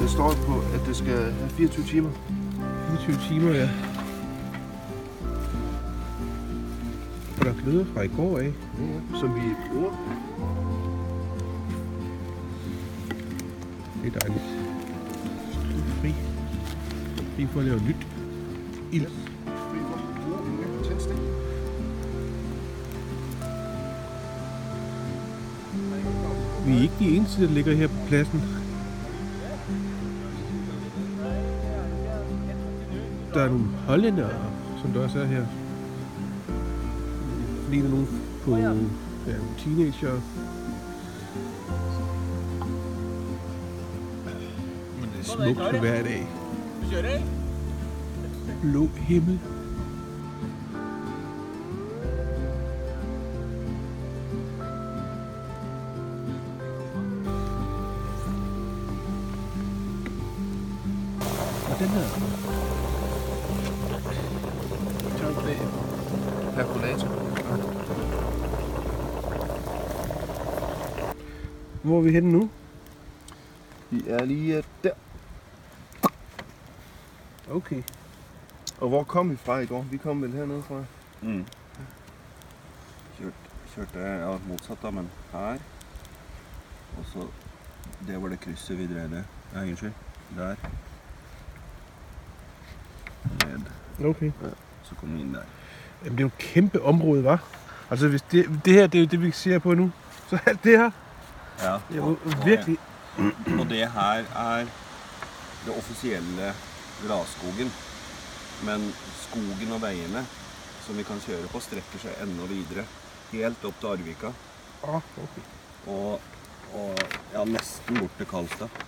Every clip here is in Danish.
Det står på, at det skal have 24 timer. 24 timer, ja. Og der gløder fra i går af. Som vi bruger. Det er dejligt. Fri. Fri for at lave nyt. Ild. Vi er ikke de eneste, der ligger her på pladsen. Der er nogle hollændere, som der også er her. Fordi der er nogle på ja, teenager. Men det er smukt hver dag. Blå himmel. Er vi henne nu? Vi er lige øh, der. Okay. Og hvor kom vi fra i går? Vi kom vel hernede fra. Mm. Kjørt, kjørte ja, motsatt, da, men her. Og så Det var det krysset vi drev ned. Ja, unnskyld. Der. Ned. Okay. Så kom vi inn der. Jamen, det er jo et kæmpe område, var. Altså, hvis det, det her, det er jo det, vi ser på nu. Så alt det her, Ja. det jo virkelig... Og det her er det offisielle glasskogen. Men skogen og veiene som vi kan kjøre på, strekker seg enda videre. Helt opp til Arvika. Åh, okay. Og, og ja, nesten bort til Karlstad.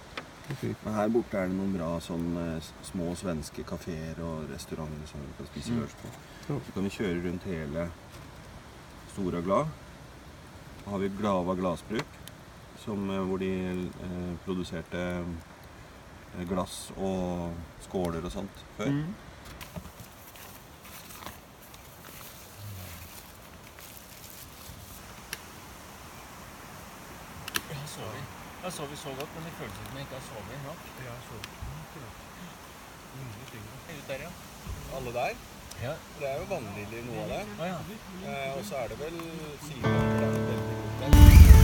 okay. Men her borte er det noen bra sånn eh, små svenske kafeer og restauranter som vi kan spise lunsj på. Så kan vi kjøre rundt hele Stora Glad. Så har vi Glava glasbruk, som, eh, hvor de eh, produserte eh, glass og skåler og sånt før. Mm. Ja, så vi. Jeg så vi så godt, men det føltes som jeg ikke har sovet nok. Ja, så. Er du der, ja? Alle der. Ja. Det er jo vannliljer noe av det. Å ja. Eh, og så er det vel sider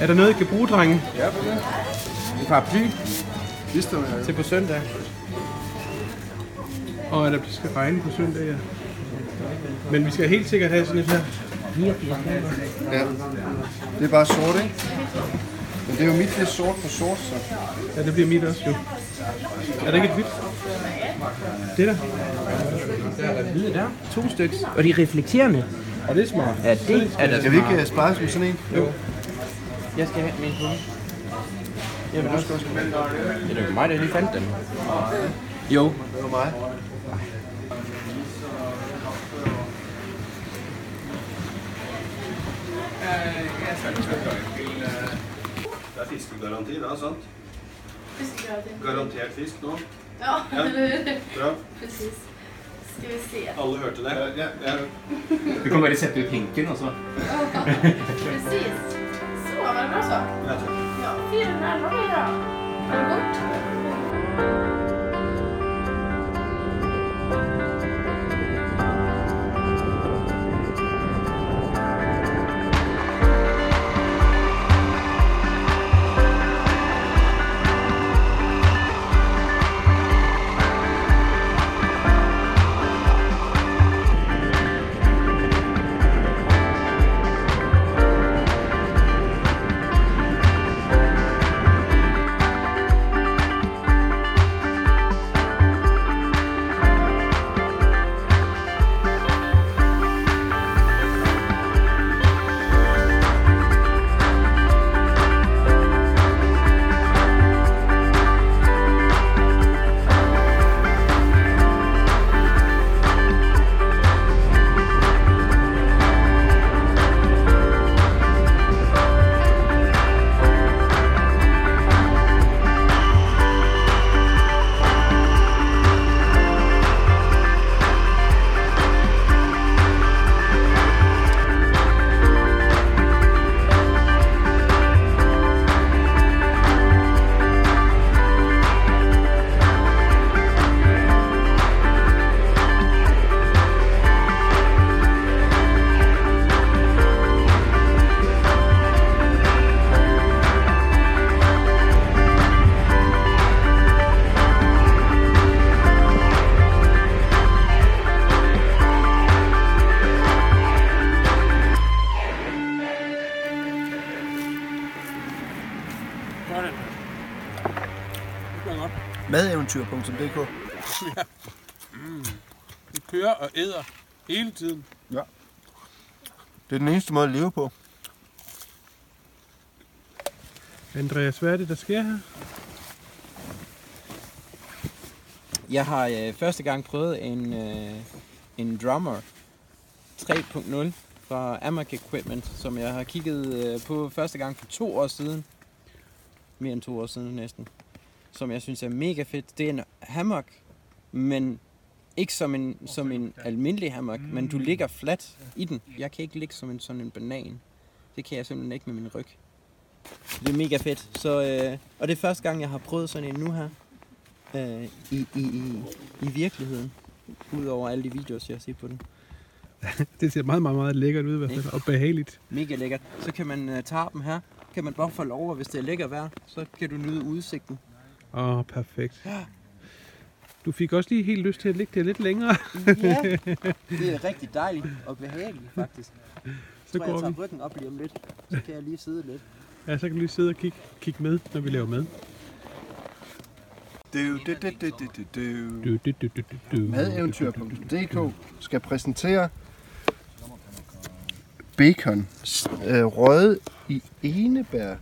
Er der noget, I kan bruge, drenge? Ja, på det. En paraply Lister her. til på søndag. Og at det skal regne på søndag, ja. Men vi skal helt sikkert have sådan et her. 89 kroner. Ja. Det er bare sort, ikke? Men det er jo mit, det er sort på sort, så. Ja, det bliver mit også, jo. Er der ikke et hvidt? Det der. Hvide der. To stykker. Og de er reflekterende. Og det er smart. Ja, det er da Skal vi ikke smart. uh, spare med sådan en? Jo. Jeg skal have min på. Jamen, du skal også med. Det er da mig, der lige fandt den. Jo. Det var mig. Det er fiskegaranti, da, sant? Fiskegratis. Garantert fisk nå. Ja, eller hur? Bra. Precis. Ska vi se. Alle hørte det? Ja, ja. Du kan bare sette ut hinken, og så. Precis. Så, var det bra så? Ja, takk. Ja, 411 blir det då. Har kort? Madeventyr.dk Vi kører og æder hele tiden. Det er den eneste måde at leve på. Andreas, hvad er det, der sker her? Jeg har øh, første gang prøvet en, øh, en drummer 3.0 fra Amac Equipment, som jeg har kigget øh, på første gang for to år siden. Mere end to år siden næsten. Som jeg synes er mega fedt. Det er en hammock, men ikke som en, som en almindelig hammock, men du ligger fladt i den. Jeg kan ikke ligge som en sådan en banan. Det kan jeg simpelthen ikke med min ryg. Det er mega fedt. Så, øh, og det er første gang, jeg har prøvet sådan en nu her. Øh, i, i, i, I virkeligheden. Udover alle de videoer, jeg har set på den. Det ser meget, meget, meget lækkert ud i hvert fald. Og behageligt. Mega lækkert. Så kan man øh, tage dem her. Kan man bare få lov, og hvis det er lækkert vejr, så kan du nyde udsigten. Åh, oh, perfekt. Du fik også lige helt lyst til at ligge der lidt længere. Ja, det er rigtig dejligt og behageligt faktisk. Så tror, jeg går tager vi. ryggen op lige om lidt. Så kan jeg lige sidde lidt. Ja, så kan du lige sidde og kigge, kigge med, når vi laver mad. Du, du, du, du, du. Madeventyr.dk skal præsentere bacon øh, røget i enebær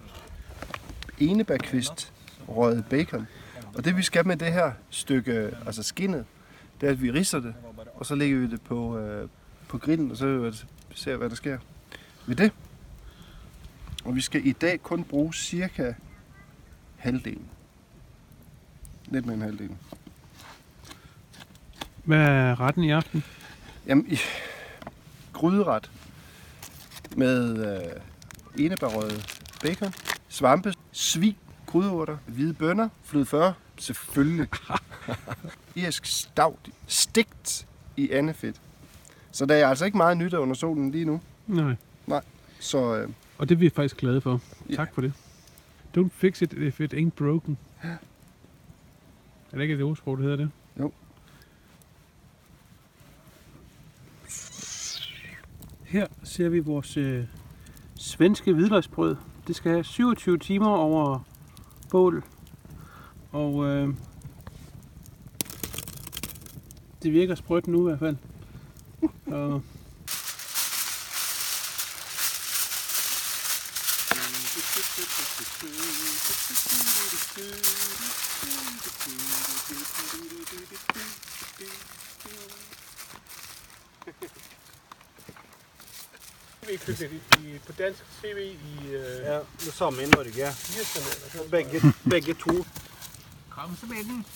enebærkvist røget bacon. Og det vi skal med det her stykke, altså skinnet, det er at vi ridser det, og så lægger vi det på, øh, på grillen, og så vil vi hvad der sker ved det. Og vi skal i dag kun bruge cirka halvdelen. Lidt mere end halvdelen. Hvad er retten i aften? Jamen, i gryderet med øh, enebærrøget bacon, svampe, svig, krydderurter, hvide bønner, fløde 40, selvfølgelig. Irsk stavt, stegt i andefedt. Så der er altså ikke meget nyt under solen lige nu. Nej. Så øh, Og det er vi faktisk glade for. Ja. Tak for det. Don't fix it if it ain't broken. Er det ikke et ordsprog, der hedder det? Her ser vi vores øh, svenske hvidløgsbrød. Det skal have 27 timer over bål. Og øh, det virker sprødt nu i hvert fald. Og i, på dansk tv i øh, Ja, det samme i Norge. 80'erne. Begge, begge to. Kom så med den.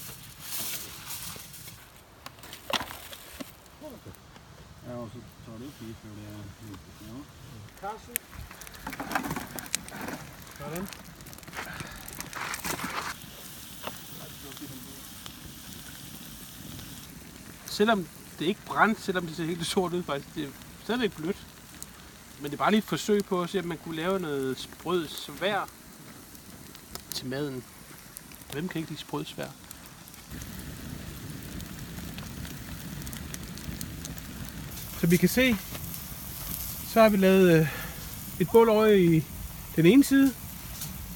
Ja, og så tar det tid før det er ja. Carsten. Sådan. Selvom det ikke brændte, selvom det ser helt sort ud faktisk, det er stadigvæk blødt. Men det er bare lige et forsøg på at se, om man kunne lave noget sprød svær til maden. Hvem kan ikke lide sprød svær? Så vi kan se, så har vi lavet øh, et bål over i den ene side,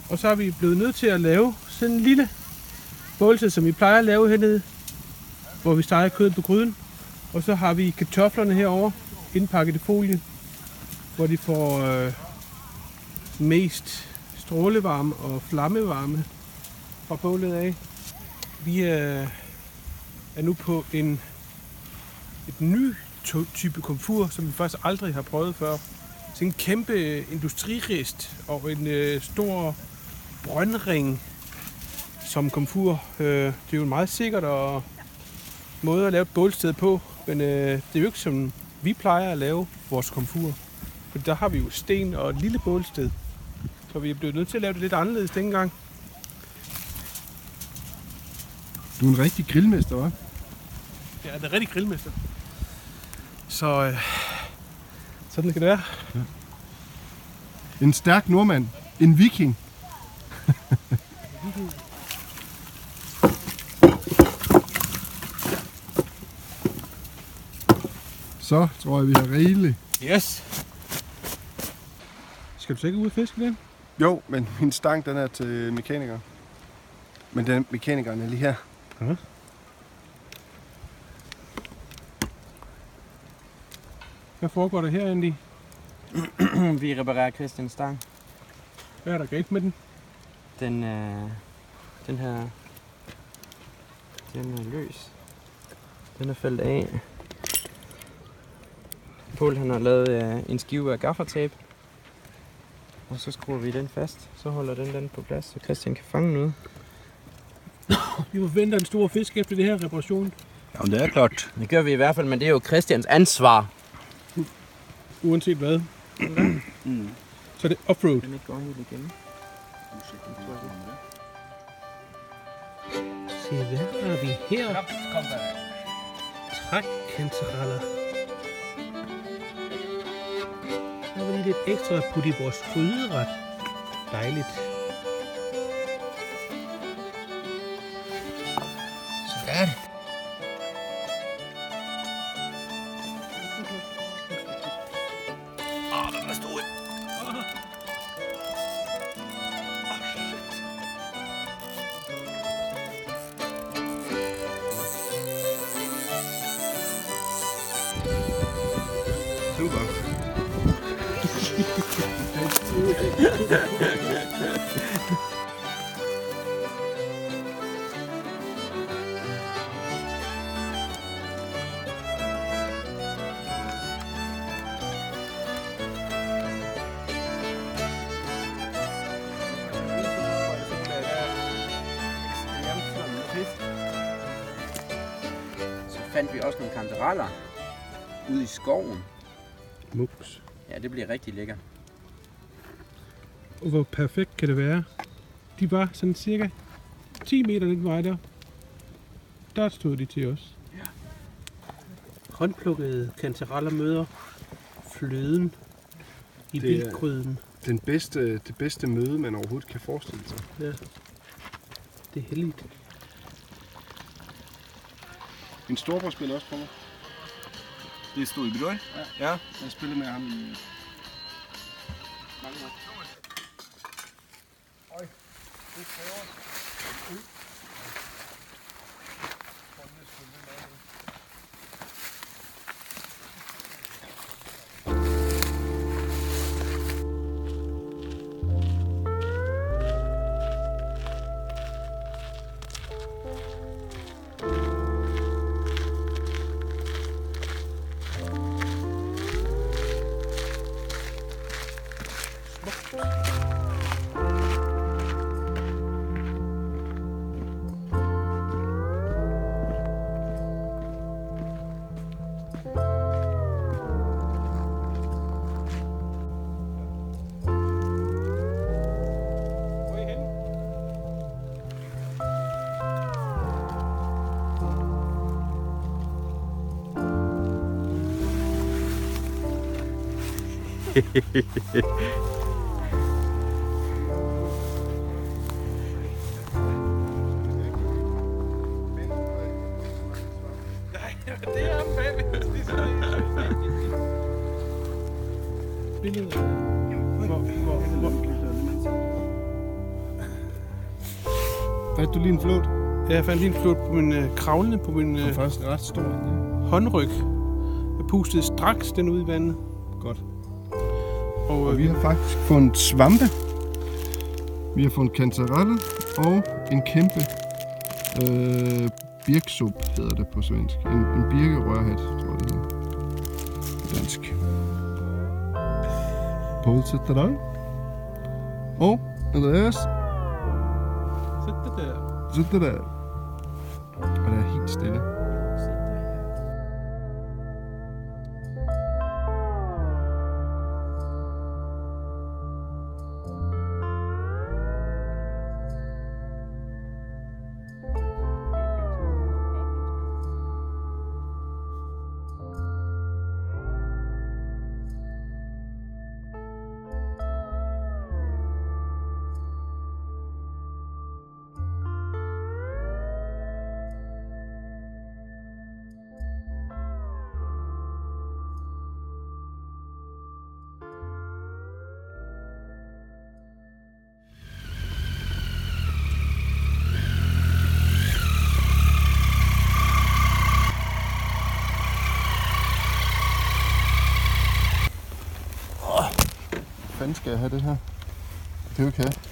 og så er vi blevet nødt til at lave sådan en lille bålse, som vi plejer at lave hernede, hvor vi steger kødet på gryden. Og så har vi kartoflerne herover indpakket i folie, hvor de får øh, mest strålevarme og flammevarme fra bålet af. Vi er, er nu på en et ny to- type komfur, som vi faktisk aldrig har prøvet før. Sådan en kæmpe industririst og en øh, stor brøndring som komfur. Øh, det er jo en meget sikkert og måde at lave et bålsted på, men øh, det er jo ikke som vi plejer at lave vores komfur. For der har vi jo sten og et lille bålsted. Så vi er blevet nødt til at lave det lidt anderledes dengang. Du er en rigtig grillmester, hva'? Ja, det er rigtig grillmester. Så øh, sådan kan det være. En stærk nordmand. En viking. Så tror jeg, vi har rigeligt. Yes. Skal du så ikke ud og fiske den? Jo, men min stang, den er til mekaniker. Men den mekanikeren er lige her. Hvad foregår der her, Andy? Vi reparerer Christian Stang. Hvad er der galt med den? Den, øh, den her, den er løs. Den er faldet af. Paul han har lavet øh, en skive af gaffertape. Og så skruer vi den fast. Så holder den den på plads, så Christian kan fange noget. Vi forventer en stor fisk efter det her reparation. Ja, det er klart. Det gør vi i hvert fald, men det er jo Christians ansvar. Uanset hvad. Så er det offroad. Den ikke går helt igennem. Se, hvad har vi her? Kom, kom der. Trækkantereller. Så er vi lige lidt ekstra put i vores gryderet. Dejligt. Fandt vi også nogle kantereller ude i skoven. Muks. Ja, det bliver rigtig lækkert. Og hvor perfekt kan det være? De var sådan cirka 10 meter den vej der. Der stod de til os. Ja. Håndplukkede kantereller møder fløden i Det er- vildgryden. Den bedste, det bedste møde, man overhovedet kan forestille sig. Ja. Det er heldigt. Min storebror spiller også på mig. I storebror? Ja. Jeg spillede med ham i Hvor Fandt du lige en flot? Jeg fandt lige en flot på min øh, kravlende på min Den øh, er faktisk ret stor. Ja. håndryg. Jeg pustede straks den ud i vandet. Godt. Og, Og øh, vi har faktisk fundet svampe. Vi har fundet kantarelle og en kæmpe øh, birksup, hedder det på svensk. En, en birkerørhat, tror jeg det hedder. På dansk. Poul sætter der. Og Andreas det der. sætter der. Fanden skal jeg have det her? Det er jo ikke have.